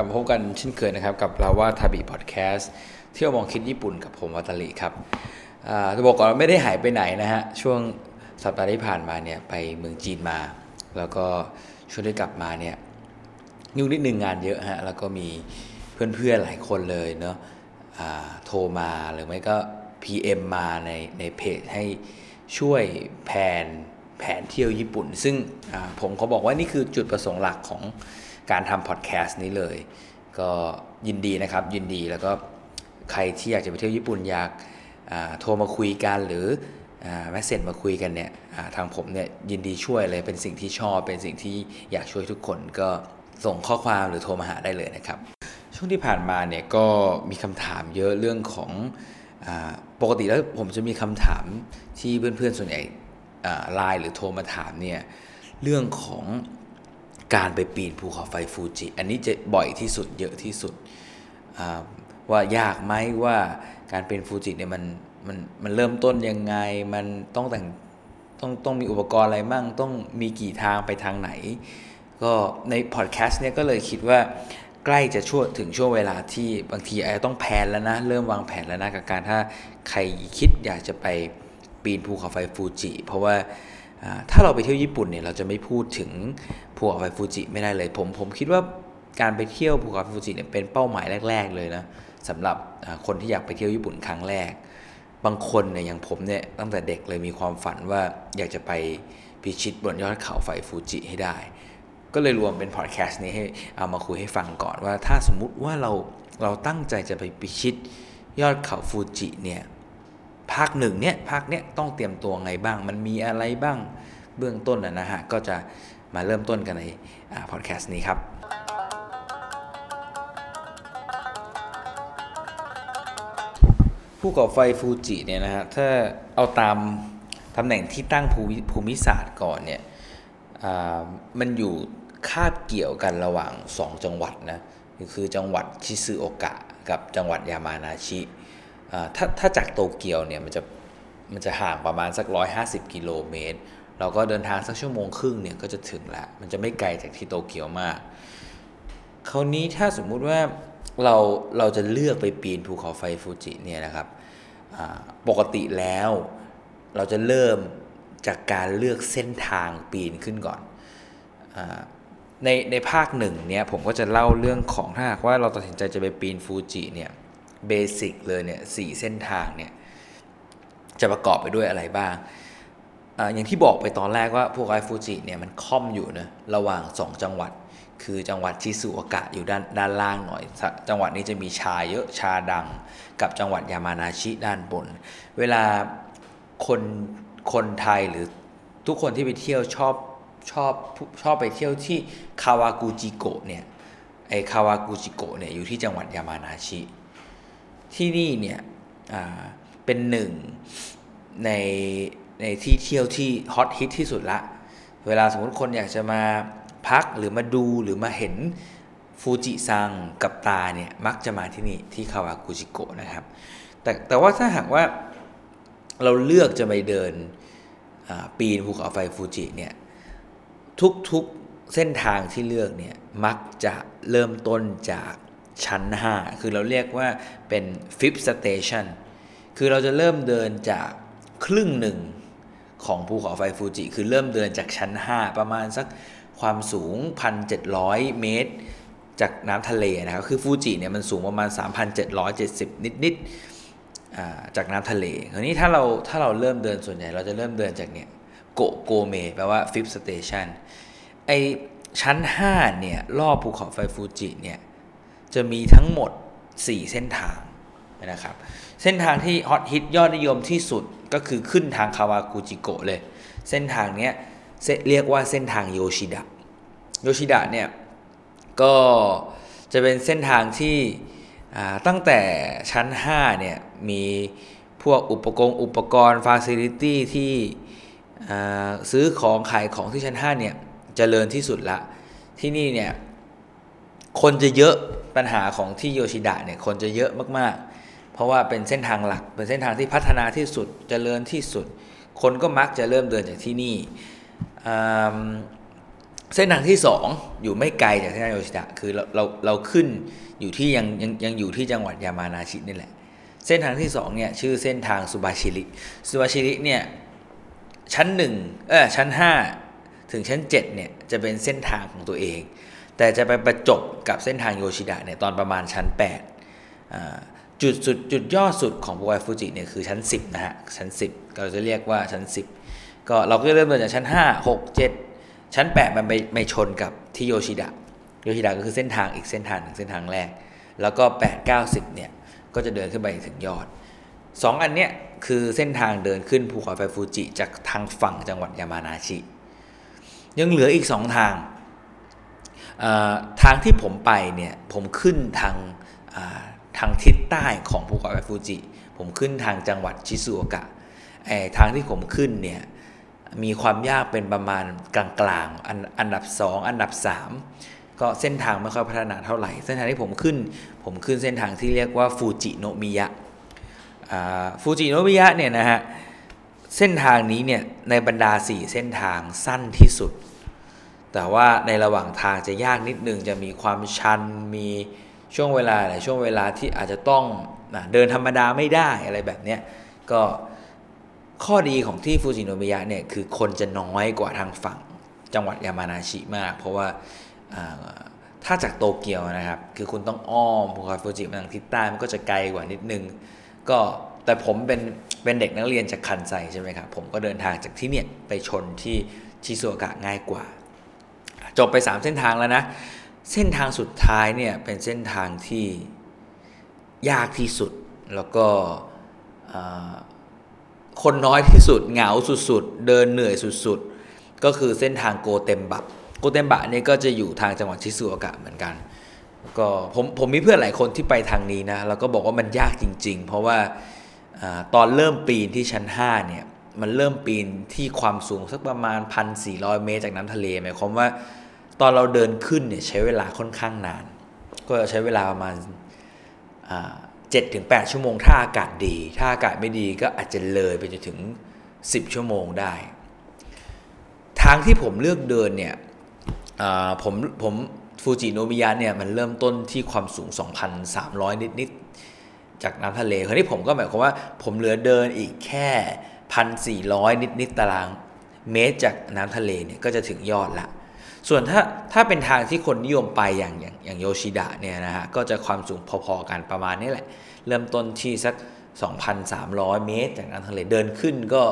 ลับมาพบกันเช่นเคยนะครับ กับเราว่าทาบีพอดแคสต์เที่ยวมองคิดญี่ปุ่นกับผมวัตลิครับจะบอกก่อนว่าไม่ได้หายไปไหนนะฮะ ช่วงสัปดาห์ที่ผ่านมาเนี่ยไปเมืองจีนมา แล้วก็ช่วงที่กลับมาเนี่ยยุ่งนิดนึงงานเยอะฮะ แล้วก็มีเพื่อนๆหลายคนเลยเนาะโทรมาหรือไม่ก็ PM มาในในเพจให้ช่วยแผนแผนเที่ยวญี่ปุ่น ซึ่งผมเขาบอกว่านี่คือจุดประสงค์หลักของ การทำพอดแคสต์นี้เลย ก็ยินดีนะครับยินดีแล้วก็ใครที่อยากจะไปเที่ยวญี่ปุ่นอยากโทรมาคุยกันหรือแมสเซจมาคุยกันเนี่ยทางผมเนี่ยยินดีช่วยเลยเป็นสิ่งที่ชอบ เป็นสิ่งที่อยากช่วยทุกคนก็ส่งข้อความหรือโทรมาหาได้เลยนะครับ ช่วงที่ผ่านมาเนี่ยก็มีคำถามเยอะเรื่องของอปกติแล้วผมจะมีคำถามที่เพื่อนๆส่วนใหญ่ไลน์หรือโทรมาถามเนี่ยเรื่องของ การไปปีนภูเขาไฟฟูจิ อันนี้จะบ่อยที่สุดเยอะที่สุดว่ายากไหมว่าการเป็นฟูจิเนี่ยมันมันมันเริ่มต้นยังไง มันต้องแต่งต้องต้องมีอุปกรณ์อะไรมั่ง ต้องมีกี่ทางไปทางไหน ก็ในพอดแคสต์เนี่ยก็เลยคิดว่าใกล้จะช่วงถึงช่วงเวลาที่บางทีอาจจะต้องแผนแล้วนะ เริ่มวางแผนแล้วนะกับการถ้าใครคิดอยากจะไปปีนภูเขาไฟฟูจิ เพราะว่า ถ้าเราไปเที่ยวญี่ปุ่นเนี่ยเราจะไม่พูดถึงภูเขาไฟฟูจิไม่ได้เลยผมผมคิดว่าการไปเที่ยวภูเขาไฟฟูจิเนี่ยเป็นเป้าหมายแรก ๆ เลยนะสำหรับคนที่อยากไปเที่ยวญี่ปุ่นครั้งแรก บางคนเนี่ยอย่างผมเนี่ยตั้งแต่เด็กเลยมีความฝันว่าอยากจะไปพิชิตบนยอดเขาไฟฟูจิให้ได้ ก็เลยรวมเป็นพอดแคสต์นี้ให้เอามาคุยให้ฟังก่อนว่าถ้าสมมุติว่าเราเราตั้งใจจะไปพิชิตยอดเขาฟูจิเนี่ย ภาคหนึ่งเนี่ยภาคเนี้ยต้องเตรียมตัวไงบ้าง มันมีอะไรบ้างเบื้องต้นนะฮะก็จะมาเริ่มต้นกันในพอดแคสต์นี้ครับภูเขาไฟฟูจิเนี่ยนะฮะถ้าเอาตามตำแหน่งที่ตั้งภูมิศาสตร์ก่อนเนี่ยมันอยู่คาบเกี่ยวกันระหว่าง 2 จังหวัดนะคือจังหวัดชิซึโอกะกับจังหวัดยามานาชิ ถ้าถ้าจากโตเกียวเนี่ยมันจะมันจะห่างประมาณสัก 150 กิโลเมตร เราก็เดินทางสักชั่วโมงครึ่งเนี่ยก็จะถึงล้วมันจะไม่ไกลจากที่โตเกียวมาก คราวนี้ถ้าสมมุติว่าเราเราจะเลือกไปปีนภูเขาไฟฟูจิเนี่ยนะครับ ปกติแล้วเราจะเริ่มจากการเลือกเส้นทางปีนขึ้นก่อนอในในภาคหนึ่งเนี่ยผมก็จะเล่าเรื่องของถ้าหากว่าเราตัดสินใจจะไปปีนฟูจิเนี่ย เบสิกเลยเนี่ยสี่เส้นทางเนี่ยจะประกอบไปด้วยอะไรบ้างออย่างที่บอกไปตอนแรกว่าพวกไอฟูจิเนี่ยมันค่อมอยู่นะระหว่าง 2 จังหวัด คือจังหวัดชิซูโอกะอยู่ด้านด้านล่างหน่อย จังหวัดนี้จะมีชาเยอะชาดัง กับจังหวัดยามานาชิด้านบน เวลาคนคนไทยหรือทุกคนที่ไปเที่ยวชอบชอบชอบไปเที่ยวที่คาวากุจิโกะเนี่ยไอคาวากุจิโกะเนี่ยอยู่ที่จังหวัดยามานาชิ ที่นี่เนี่ยเป็นหนึ่งในในที่เที่ยวที่ฮอตฮิตที่สุดละ เวลาสมมติคนอยากจะมาพักหรือมาดูหรือมาเห็นฟูจิซังกับตาเนี่ยมักจะมาที่นี่ที่คาวากุจิโกะนะครับ แต่แต่ว่าถ้าหากว่าเราเลือกจะไปเดินปีนภูเขาไฟฟูจิเนี่ยทุกๆเส้นทางที่เลือกเนี่ยมักจะเริ่มต้นจาก ชั้น 5 คือเราเรียกว่าเป็น fifth station คือเราจะเริ่มเดินจากครึ่งหนึ่งของภูเขาไฟฟูจิ คือเริ่มเดินจากชั้น 5 ประมาณสักความสูง 1,700 เมตร จากน้ำทะเลนะครับ คือฟูจิเนี่ยมันสูงประมาณ 3,770 นิดๆจากน้ำทะเลคราวนี้ถ้าเราถ้าเราเริ่มเดินส่วนใหญ่ เราจะเริ่มเดินจากเนี่ยโกโกเมแปลว่า fifth station ไอชั้น 5 เนี่ย รอบภูเขาไฟฟูจิเนี่ย จะมีทั้งหมด 4 เส้นทางนะครับ เส้นทางที่ฮอตฮิตยอดนิยมที่สุดก็คือขึ้นทางคาวากุจิโกะเลย เส้นทางนี้เรียกว่าเส้นทางโยชิดะ โยชิดะเนี่ยก็จะเป็นเส้นทางที่ตั้งแต่ชั้น 5 เนี่ย มีพวกอุปกรณ์อุปกรณ์ facility ที่ซื้อของขายของที่ชั้น 5 เนี่ยเจริญที่สุดละ ที่นี่เนี่ย คนจะเยอะ ปัญหาของที่โยชิดะเนี่ยคนจะเยอะมากๆ เพราะว่าเป็นเส้นทางหลัก เป็นเส้นทางที่พัฒนาที่สุดเจริญที่สุด คนก็มักจะเริ่มเดินจากที่นี่ เส้นทางที่ 2 อยู่ไม่ไกลจากเส้นทางโยชิดะคือเราเราเราขึ้นอยู่ที่ยังยังยังอยู่ที่จังหวัดยามานาชินี่แหละ เส้นทางที่2เนี่ยชื่อเส้นทางสุบาชิริสุบาชิริเนี่ยชั้น1เออชั้น 5 ถึงชั้น7เนี่ยจะเป็นเส้นทางของตัวเอง แต่จะไปประจบกับเส้นทางโยชิดะเนี่ยตอนประมาณชั้น8จุดสุดจุดยอดสุดของภูเขาฟูจิเนี่ยคือชั้น 10 นะฮะ ชั้น 10 เราจะเรียกว่าชั้น 10 ก็เราก็เริ่มต้นจากชั้น 5 6 7 ชั้น 8 มันไปไม่ชนกับที่โยชิดะโยชิดะก็คือเส้นทางอีกเส้นทางหนึ่งเส้นทางแรก แล้วก็ 8 9 10เนี่ยก็จะเดินขึ้นไปถึงยอด 2 อันเนี้ยคือเส้นทางเดินขึ้นภูเขาไฟฟูจิจากทางฝั่งจังหวัดยามานาชิ ยังเหลืออีก 2 ทาง ทางที่ผมไปเนี่ยผมขึ้นทางทางทิศใต้ของภูเขาไฟฟูจิ ผมขึ้นทางจังหวัดชิซูโอกะทางที่ผมขึ้นเนี่ยมีความยากเป็นประมาณกลางๆอันอันดับ 2 อันดับ 3 ก็เส้นทางไม่ค่อยพัฒนาเท่าไหร่ เส้นทางที่ผมขึ้น ผมขึ้นเส้นทางที่เรียกว่าฟูจิโนมิยะฟูจิโนมิยะเนี่ยนะฮะเส้นทางนี้เนี่ยในบรรดา 4 เส้นทางสั้นที่สุด แต่ว่าในระหว่างทางจะยากนิดนึงจะมีความชันมีช่วงเวลาหลายช่วงเวลาที่อาจจะต้องเดินธรรมดาไม่ได้อะไรแบบเนี้ยก็ข้อดีของที่ฟูจิโนมิยะเนี่ยคือคนจะน้อยกว่าทางฝั่งจังหวัดยามานาชิมาก เพราะว่าถ้าจากโตเกียวนะครับ คือคุณต้องอ้อมภูเขาฟูจิมาทางทิศใต้มันก็จะไกลกว่านิดนึง ก็แต่ผมเป็นเป็นเด็กนักเรียนจากคันไซใช่ไหมครับผมก็เดินทางจากที่เนี่ยไปชนที่ชิโซกะง่ายกว่า จบไป 3 เส้นทางแล้วนะ เส้นทางสุดท้ายเนี่ยเป็นเส้นทางที่ยากที่สุดแล้วก็คนน้อยที่สุด เหงาสุดๆ เดินเหนื่อยสุดๆ ก็คือเส้นทางโกเตมบะโกเตมบะนี่ก็จะอยู่ทางจังหวัดชิซูโอกะเหมือนกัน ก็ผมผมมีเพื่อนหลายคนที่ไปทางนี้นะ แล้วก็บอกว่ามันยากจริง ๆ เพราะว่าอตอนเริ่มปีนที่ชั้น 5 เนี่ย มันเริ่มปีนที่ความสูงสักประมาณ 1,400 เมตรจากน้ำทะเลหมายความว่า ตอนเราเดินขึ้นเนี่ยใช้เวลาค่อนข้างนาน ก็ใช้เวลาประมาณ7-8ชั่วโมง ถ้าอากาศดี ถ้าอากาศไม่ดีก็อาจจะเลยไปจนถึง 10 ชั่วโมงได้ ทางที่ผมเลือกเดินเนี่ยผมผมฟูจิโนมิยะเนี่ยมันเริ่มต้นที่ความสูง 2,300 นิดนิดจากน้ำทะเลคราวนี้ผมก็หมายความว่าผมเหลือเดินอีกแค่ 1,400 นิดนิดตารางเมตรจากน้ำทะเลเนี่ยก็จะถึงยอดละ ส่วนถ้าถ้าเป็นทางที่คนนิยมไปอย่างอย่างอย่างโยชิดะเนี่ยนะฮะก็จะความสูงพอๆกันประมาณนี้แหละ เริ่มต้นที่สัก 2,300 เมตร จากน้ำทะเลเดินขึ้นก็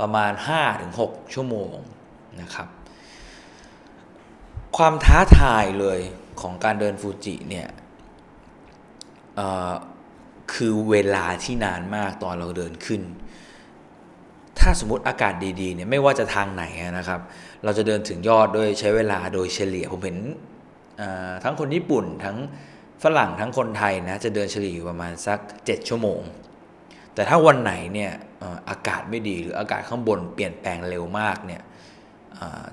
ประมาณ 5-6 ชั่วโมงนะครับ ความท้าทายเลยของการเดินฟูจิเนี่ยคือเวลาที่นานมากตอนเราเดินขึ้น ถ้าสมมติอากาศดีๆเนี่ยไม่ว่าจะทางไหนนะครับ เราจะเดินถึงยอดโดยใช้เวลาโดยเฉลี่ยผมเห็นทั้งคนญี่ปุ่นทั้งฝรั่งทั้งคนไทยนะจะเดินเฉลี่ยประมาณสัก 7 ชั่วโมง แต่ถ้าวันไหนเนี่ยอากาศไม่ดีหรืออากาศข้างบนเปลี่ยนแปลงเร็วมากเนี่ย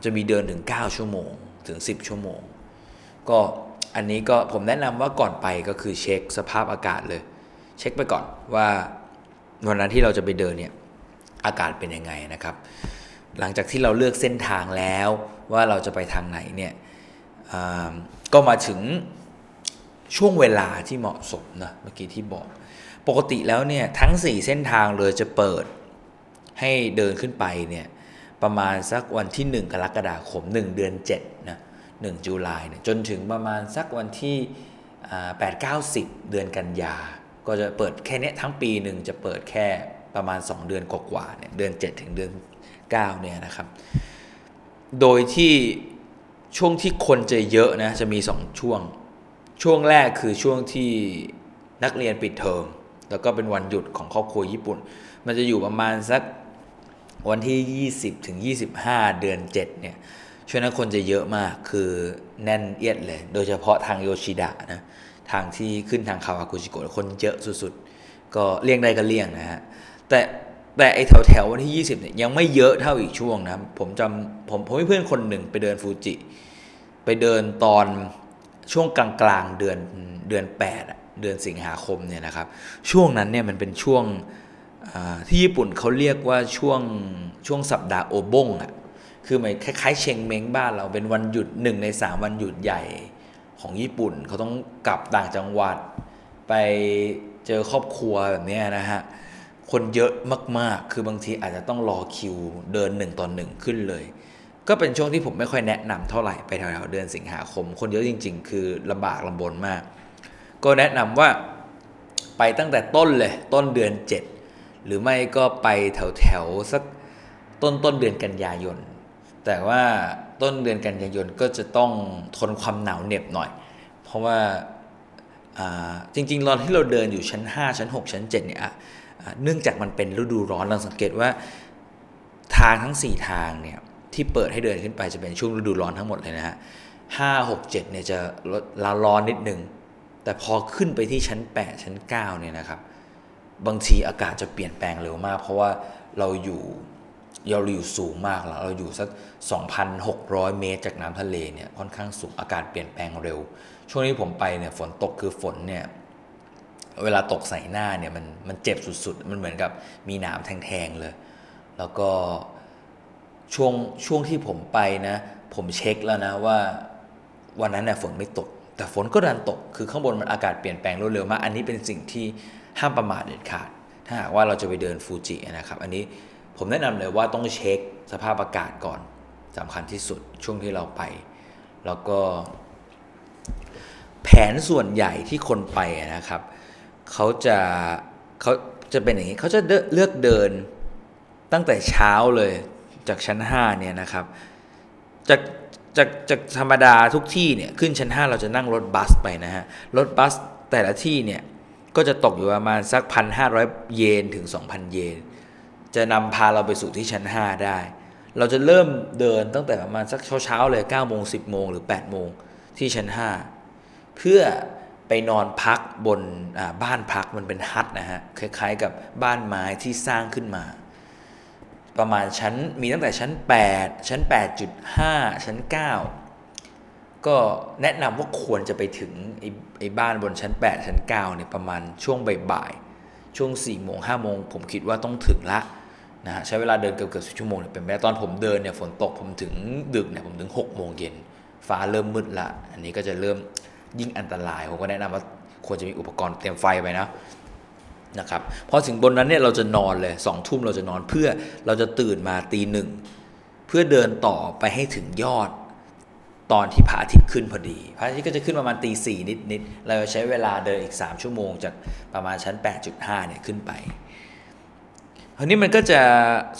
จะมีเดินถึง 9 ชั่วโมงถึง 10 ชั่วโมง ก็อันนี้ก็ผมแนะนำว่าก่อนไปก็คือเช็คสภาพอากาศเลย เช็คไปก่อนว่าวันนั้นที่เราจะไปเดินเนี่ยอากาศเป็นยังไงนะครับ หลังจากที่เราเลือกเส้นทางแล้วว่าเราจะไปทางไหนเนี่ยก็มาถึงช่วงเวลาที่เหมาะสมนะเมื่อกี้ที่บอก ปกติแล้วเนี่ยทั้ง 4 เส้นทางเลยจะเปิดให้เดินขึ้นไปเนี่ยประมาณสักวันที่ 1 กรกฎาคม 1 เดือน7นะ1จุลายเนี่ยจนถึงประมาณสักวันที่8 9 10 เดือนกันยา ก็จะเปิดแค่นี้ทั้งปีหนึ่งจะเปิดแค่ประมาณ 2 เดือนกว่าๆเนี่ยเดือน 7 ถึงเดือน 9เนี่ยนะครับ โดยที่ช่วงที่คนจะเยอะนะจะมี 2 ช่วง ช่วงแรกคือช่วงที่นักเรียนปิดเทอม แล้วก็เป็นวันหยุดของครอบครัวญี่ปุ่น มันจะอยู่ประมาณสักวันที่ 20 ถึง 25 เดือน 7 เนี่ย ช่วงนั้นคนจะเยอะมาก คือแน่นเอียดเลย โดยเฉพาะทางโยชิดะนะ ทางที่ขึ้นทางคาวากุชิโกะคนเยอะสุดๆ ก็เลี่ยงได้ก็เลี่ยงนะฮะ แต่ แต่ไอแถวแถววันที่ 20เนี่ยยังไม่เยอะเท่าอีกช่วงนะผมจำผมผมมีเพื่อนคนหนึ่งไปเดินฟูจิ ไปเดินตอนช่วงกลางกลางเดือนเดือน8เดือนสิงหาคมเนี่ยนะครับช่วงนั้นเนี่ยมันเป็นช่วงที่ญี่ปุ่นเขาเรียกว่าช่วงช่วงสัปดาห์โอบงอะคือมันคล้ายๆ เชงเม้งบ้านเราเป็นวันหยุดหนึ่งในสามวันหยุดใหญ่ของญี่ปุ่นเขาต้องกลับต่างจังหวัด ไปเจอครอบครัวแบบนี้นะฮะ คนเยอะมากๆ คือบางทีอาจจะต้องรอคิวเดินหนึ่งต่อหนึ่งขึ้นเลย ก็เป็นช่วงที่ผมไม่ค่อยแนะนำเท่าไหร่ไปแถวๆเดือนสิงหาคม คนเยอะจริง ๆ คือลำบากลำบนมาก ก็แนะนำว่าไปตั้งแต่ต้นเลยต้นเดือน 7 หรือไม่ก็ไปแถวๆสักต้นต้นเดือนกันยายน แต่ว่าต้นเดือนกันยายนก็จะต้องทนความหนาวเหน็บหน่อย เพราะว่าจริงๆตอนที่เราเดินอยู่ชั้น 5 ชั้น 6 ชั้น7เนี่ย เนื่องจากมันเป็นฤดูร้อนเราสังเกตว่าทางทั้ง 4 ทางเนี่ยที่เปิดให้เดินขึ้นไปจะเป็นช่วงฤดูร้อนทั้งหมดเลยนะฮะห้าหกเจ็ดเนี่ยจะลดร้อนนิดนึง แต่พอขึ้นไปที่ชั้น 8 ชั้น 9 เนี่ยนะครับ บางทีอากาศจะเปลี่ยนแปลงเร็วมาก เพราะว่าเราอยู่เราอยู่สูงมากแล้วเราอยู่สัก 2,600 เมตร จากน้ำทะเลเนี่ยค่อนข้างสูงอากาศเปลี่ยนแปลงเร็ว ช่วงนี้ผมไปเนี่ยฝนตกคือฝนเนี่ย เวลาตกใส่หน้าเนี่ยมันมันเจ็บสุดๆ มันเหมือนกับมีหนามแทงๆเลย แล้วก็ช่วงช่วงที่ผมไปนะ ผมเช็คแล้วนะว่าวันนั้นเนี่ยฝนไม่ตก แต่ฝนก็ดันตก คือข้างบนมันอากาศเปลี่ยนแปลงรวดเร็วมาก อันนี้เป็นสิ่งที่ห้ามประมาทเด็ดขาด ถ้าหากว่าเราจะไปเดินฟูจินะครับ อันนี้ผมแนะนำเลยว่าต้องเช็คสภาพอากาศก่อนสำคัญที่สุดช่วงที่เราไป แล้วก็ แผนส่วนใหญ่ที่คนไปนะครับ เขาจะเขาจะเป็นอย่างนี้เขาจะเลือกเดินตั้งแต่เช้าเลยจากชั้น 5 เนี่ยนะครับจากจากจากธรรมดาทุกที่เนี่ยขึ้นชั้น 5 เราจะนั่งรถบัสไปนะฮะรถบัสแต่ละที่เนี่ยก็จะตกอยู่ประมาณสักพันห้าร้อยเยนถึง 2,000 เยน จะนำพาเราไปสู่ที่ชั้น 5 ได้ เราจะเริ่มเดินตั้งแต่ประมาณสักเช้าๆเลย9โมง10 โมงหรือ 8 โมงที่ชั้น 5 เพื่อ ไปนอนพักบนบ้านพักมันเป็นฮัทนะฮะคล้ายๆกับบ้านไม้ที่สร้างขึ้นมา ประมาณชั้นมีตั้งแต่ชั้น 8 ชั้น 8.5 ชั้น 9 ก็แนะนำว่าควรจะไปถึงไอ้ไอบ้านบนชั้น 8 ชั้น9เนี่ยประมาณช่วงบ่ายๆช่วง4โมง5โมงผมคิดว่าต้องถึงละนะฮะใช้เวลาเดินเกือบเกือบชั่วโมงเนี่ยเป็นไปได้ตอนผมเดินเนี่ยฝนตกผมถึงดึกเนี่ยผมถึง6โมงเย็นฟ้าเริ่มมืดละ อันนี้ก็จะเริ่ม ยิ่งอันตรายผมก็แนะนำว่าควรจะมีอุปกรณ์เตรียมไฟไปนะนะครับพอถึงบนนั้นเนี่ยเราจะนอนเลยสองทุ่มเราจะนอนเพื่อเราจะตื่นมาตีหนึ่งเพื่อเดินต่อไปให้ถึงยอดตอนที่พระอาทิตย์ขึ้นพอดี พระอาทิตย์ก็จะขึ้นประมาณตีสี่นิดๆเราใช้เวลาเดินอีก 3 ชั่วโมงจากประมาณชั้น 8.5เนี่ยขึ้นไปคราวนี้มันก็จะ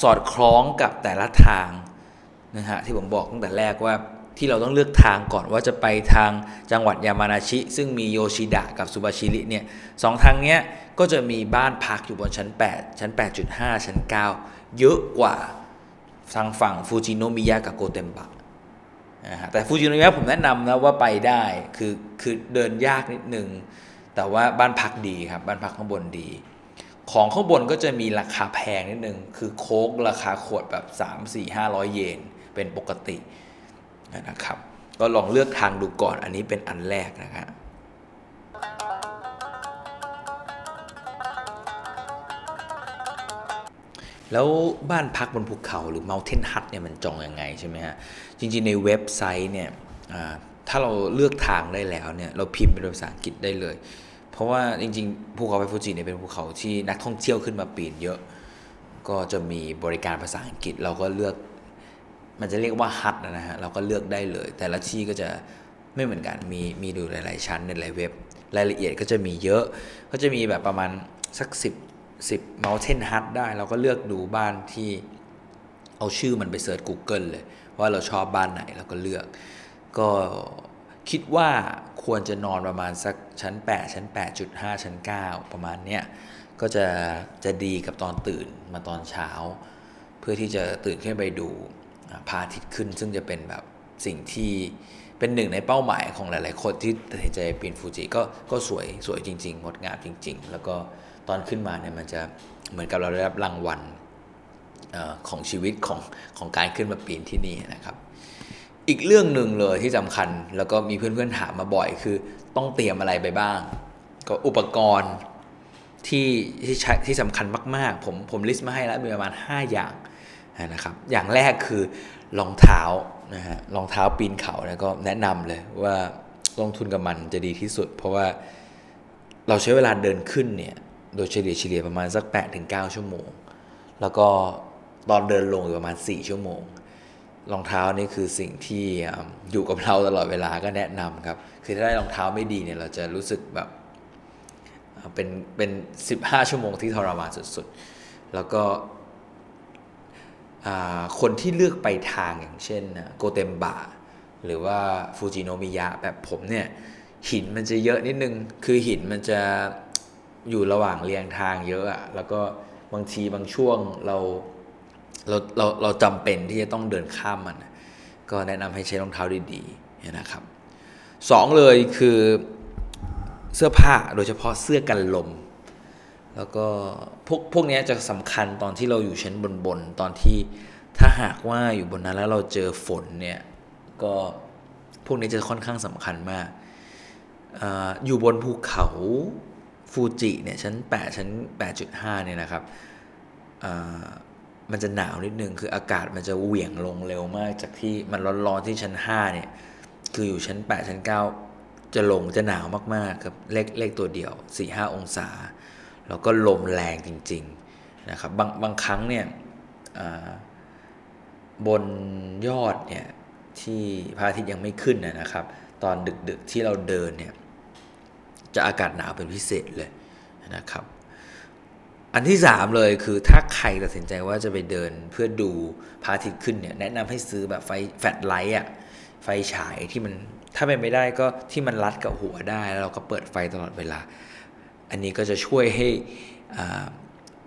สอดคล้องกับแต่ละทางนะฮะที่ผมบอกตั้งแต่แรกว่า ที่เราต้องเลือกทางก่อนว่าจะไปทางจังหวัดยามานาชิ ซึ่งมีโยชิดะกับซูบาชิริเนี่ยสองทางเนี้ยก็จะมีบ้านพักอยู่บนชั้น 8 ชั้น 8.5 ชั้น 9 เยอะกว่าทางฝั่งฟูจิโนมิยะกับโกเตมบะนะฮะแต่ฟูจิโนมิยะผมแนะนำนะว่าไปได้คือคือเดินยากนิดนึง แต่ว่าบ้านพักดีครับ บ้านพักข้างบนดี ของข้างบนก็จะมีราคาแพงนิดนึง คือโค้กราคาขวดแบบ 3 4 500 เยน เป็นปกติ นะครับ ก็ลองเลือกทางดูก่อนอันนี้เป็นอันแรกนะครับแล้วบ้านพักบนภูเขาหรือ Mountain Hut เนี่ยมันจองอยังไงใช่ไหมฮะ จริงๆในเว็บไซต์เนี่ยถ้าเราเลือกทางได้แล้วเนี่ยเราพิมพ์เป็นภาษาอังกฤษได้เลย เพราะว่าจริงๆ ภูเขาไฟฟูจิเนี่ยเป็นภูเขาที่นักท่องเที่ยวขึ้นมาปีนเยอะ ก็จะมีบริการภาษาอังกฤษเราก็เลือก มันจะเรียกว่าฮัทนะฮะเราก็เลือกได้เลย แต่ละที่ก็จะไม่เหมือนกันมีมีดูหลาย ๆ ชั้นในหลายเว็บ รายละเอียดก็จะมีเยอะ ก็จะมีแบบประมาณสัก 10 10 Mountain Hut ได้ เราก็เลือกดูบ้านที่เอาชื่อมันไปเสิร์ช Google เลย ว่าเราชอบบ้านไหนเราก็เลือก ก็คิดว่าควรจะนอนประมาณสักชั้น 8 ชั้น 8.5 ชั้น 9 ประมาณเนี้ยก็จะจะดีกับตอนตื่นมาตอนเช้า เพื่อที่จะตื่นขึ้นไปดู พาทิตย์ขึ้น ซึ่งจะเป็นแบบสิ่งที่เป็นหนึ่งในเป้าหมายของหลาย ๆ คนที่ตัดสินใจปีนฟูจิก็ก็สวยสวยจริง ๆ งดงามจริง ๆ แล้วก็ตอนขึ้นมาเนี่ยมันจะเหมือนกับเราได้รับรางวัลของชีวิตของของการขึ้นมาปีนที่นี่นะครับ อีกเรื่องหนึ่งเลยที่สำคัญแล้วก็มีเพื่อน ๆ ถามมาบ่อยคือต้องเตรียมอะไรไปบ้าง ก็อุปกรณ์ที่ที่ใช้ที่สำคัญมาก ๆ ผมผมลิสต์มาให้แล้วมีประมาณ 5 อย่าง นะครับ อย่างแรกคือรองเท้านะฮะรองเท้าปีนเขานี่ยก็แนะนำเลยว่าลงทุนกับมันจะดีที่สุด เพราะว่าเราใช้เวลาเดินขึ้นเนี่ยโดยเฉลี่ยเฉลี่ยประมาณสัก8ถึง9ชั่วโมง แล้วก็ตอนเดินลงอยู่ประมาณ 4 ชั่วโมงรองเท้านี่คือสิ่งที่อยู่กับเราตลอดเวลาก็แนะนำครับ คือถ้าได้รองเท้าไม่ดีเนี่ยเราจะรู้สึกแบบเป็นเป็น 15 ชั่วโมงที่ทรมานสุดๆ แล้วก็ คนที่เลือกไปทางอย่างเช่นโกเตมบะหรือว่าฟูจิโนมิยะแบบผมเนี่ยหินมันจะเยอะนิดนึง คือหินมันจะอยู่ระหว่างเรียงทางเยอะอะแล้วก็บางทีบางช่วงเราเราเราเราจำเป็นที่จะต้องเดินข้ามมัน ก็แนะนำให้ใช้รองเท้าดีๆนะครับสองเลยคือเสื้อผ้าโดยเฉพาะเสื้อกันลม แล้วก็พวกพวกนี้จะสำคัญตอนที่เราอยู่ชั้นบนบนตอนที่ถ้าหากว่าอยู่บนนั้นแล้วเราเจอฝนเนี่ยก็พวกนี้จะค่อนข้างสำคัญมากออยู่บนภูเขาฟูจิเนี่ยชั้น 8 ชั้น 8.5 เนี่ยนะครับมันจะหนาวนิดนึงคืออากาศมันจะเหวี่ยงลงเร็วมาก จากที่มันร้อนๆที่ชั้น 5 เนี่ยคืออยู่ชั้น 8 ชั้น 9 จะลงจะหนาวมากๆครับเลขเลขตัวเดียว 4-5 องศา แล้วก็ลมแรงจริงๆนะครับบางบางครั้งเนี่ยบนยอดเนี่ยที่พระอาทิตย์ยังไม่ขึ้นนะครับ ตอนดึกๆที่เราเดินเนี่ยจะอากาศหนาวเป็นพิเศษเลยนะครับ อันที่ 3 เลยคือถ้าใครตัดสินใจว่าจะไปเดินเพื่อดูพระอาทิตย์ขึ้นเนี่ยแนะนำให้ซื้อแบบไฟflashlight อะไฟฉายที่มันถ้าเป็นไม่ได้ก็ที่มันรัดกับหัวได้แล้วเราก็เปิดไฟตลอดเวลา อันนี้ก็จะช่วยให้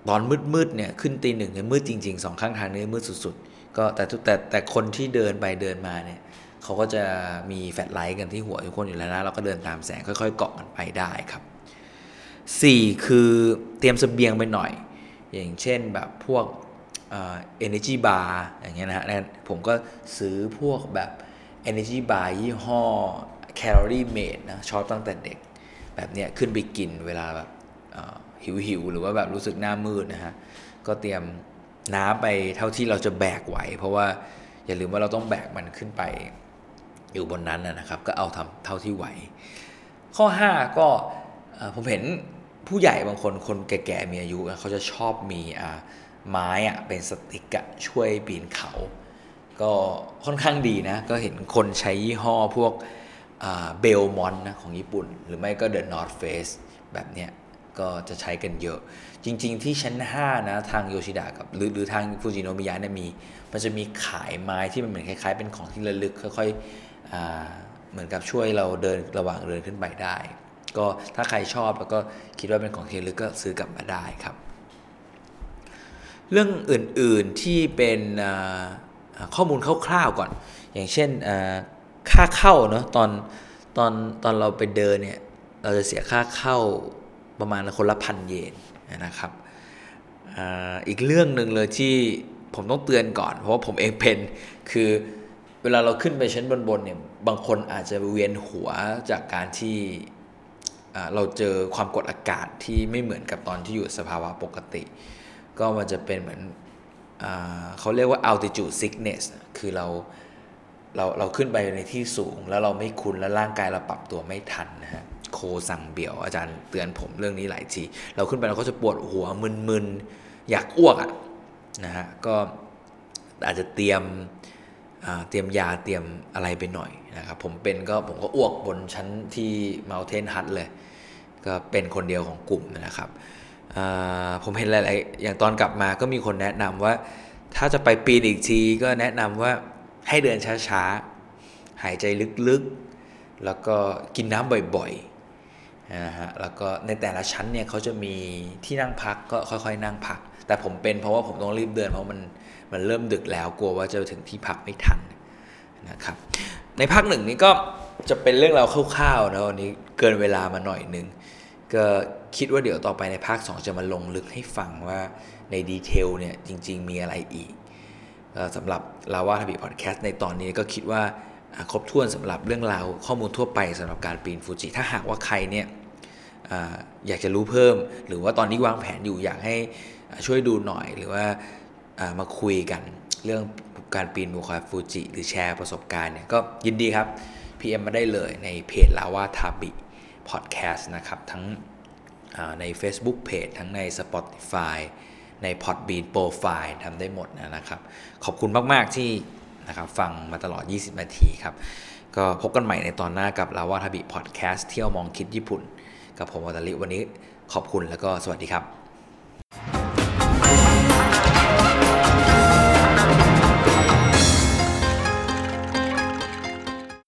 ตอนมืดๆเนี่ยขึ้นตีหนึ่งเนี่ยมืดจริงๆสองข้างทางนี้มืดสุดๆก็แต่แต่แต่คนที่เดินไปเดินมาเนี่ยเขาก็จะมี flashlight กันที่หัวทุกคนอยู่แล้วนะเราก็เดินตามแสงค่อยๆเกาะกันไปได้ครับ 4 คือเตรียมเสบียงไปหน่อย อย่างเช่นแบบพวกเอเนจีบาร์อย่างเงี้ยนะฮะผมก็ซื้อพวกแบบ Energy Bar ยี่ห้อ Calorie Mate นะชอบตั้งแต่เด็ก แบบเนี้ยขึ้นไปกินเวลาแบบหิวหิวหรือว่าแบบรู้สึกหน้ามืดนะฮะก็เตรียมน้ำไปเท่าที่เราจะแบกไหว เพราะว่าอย่าลืมว่าเราต้องแบกมันขึ้นไปอยู่บนนั้นนะครับ ก็เอาทำเท่าที่ไหว ข้อ 5 ก็ผมเห็นผู้ใหญ่บางคนคนแก่ๆมีอายุเขาจะชอบมีไม้อะเป็น stick อะช่วยปีนเขา ก็ค่อนข้างดีนะ ก็เห็นคนใช้ยี่ห้อพวก เบลมอนนะของญี่ปุ่น หรือไม่ก็ The North Face แบบเนี้ยก็จะใช้กันเยอะ จริง ๆ ที่ชั้น 5 นะ ทางโยชิดะกับ หรือหรือทางฟูจิโนมิยะเนี่ยมี มันจะมีขายไม้ที่มันเหมือนคล้าย ๆ เป็นของที่ระลึกค่อยๆเหมือนกับช่วยเราเดินระหว่างเดินขึ้นไปได้ ก็ถ้าใครชอบแล้วก็คิดว่าเป็นของที่ระลึกก็ซื้อกลับมาได้ครับ เรื่องอื่นๆที่เป็นข้อมูลคร่าวๆก่อน อย่างเช่น ค่าเข้าเนาะตอนตอนตอนเราไปเดินเนี่ยเราจะเสียค่าเข้าประมาณคนละพันเยนนะครับอีกเรื่องหนึ่งเลยที่ผมต้องเตือนก่อน เพราะว่าผมเองเป็นคือเวลาเราขึ้นไปชั้นบนๆเนี่ยบางคนอาจจะเวียนหัวจากการที่เราเจอความกดอากาศที่ไม่เหมือนกับตอนที่อยู่สภาวะปกติ ก็มันจะเป็นเหมือนเขาเรียกว่า altitude sickness คือเรา เราเราขึ้นไปในที่สูง แล้วเราไม่คุ้นแล้วร่างกายเราปรับตัวไม่ทันนะฮะโคสั่งเบี่ยวอาจารย์เตือนผมเรื่องนี้หลายทีเราขึ้นไปเราก็จะปวดหัวมึนๆอยากอ้วกอะนะฮะก็อาจจะเตรียมเตรียมยาเตรียมอะไรไปหน่อยนะครับผมเป็นก็ผมก็อ้วกบนชั้นที่เมาเทนฮัทเลย ก็เป็นคนเดียวของกลุ่มนะครับผมเห็นหลายๆอย่างตอนกลับมาก็มีคนแนะนำว่า ถ้าจะไปปีนอีกทีก็แนะนำว่า ให้เดินช้าๆ หายใจลึกๆ แล้วก็กินน้ำบ่อยๆนะฮะแล้วก็ในแต่ละชั้นเนี่ยเขาจะมีที่นั่งพักก็ค่อยๆ นั่งพัก แต่ผมเป็นเพราะว่าผมต้องรีบเดิน เพราะมันมันเริ่มดึกแล้วกลัวว่าจะถึงที่พักไม่ทันนะครับในภาคหนึ่งนี้ก็จะเป็นเรื่องราวคร่าวๆนะวันนี้เกินเวลามาหน่อยนึงก็คิดว่าเดี๋ยวต่อไปในภาค 2 จะมาลงลึกให้ฟังว่าในดีเทลเนี่ยจริง ๆ มีอะไรอีก สำหรับลาวาทบีพอดแคสต์ในตอนนี้ก็คิดว่าครบถ้วนสำหรับเรื่องราวข้อมูลทั่วไปสำหรับการปีนฟูจิถ้าหากว่าใครเนี่ยอยากจะรู้เพิ่ม หรือว่าตอนนี้วางแผนอยู่อยากให้ช่วยดูหน่อยหรือว่ามาคุยกันเรื่องการปีนภูเขาฟูจิ หรือแชร์ประสบการณ์เนี่ยก็ยินดีครับ PM มาได้เลยในเพจลาวาทาบิพอดแคสต์นะครับ ทั้งใน Facebook Page ทั้งใน Spotify ใน Podbean Profile ทำได้หมดนะครับ ขอบคุณมาก ๆ ที่นะครับฟังมาตลอด 20 นาทีครับ ก็พบกันใหม่ในตอนหน้ากับลาวาทาบิพอดแคสต์เที่ยวมองคิดญี่ปุ่น กับผมวัตลิวันนี้ขอบคุณแล้วก็สวัสดีครับ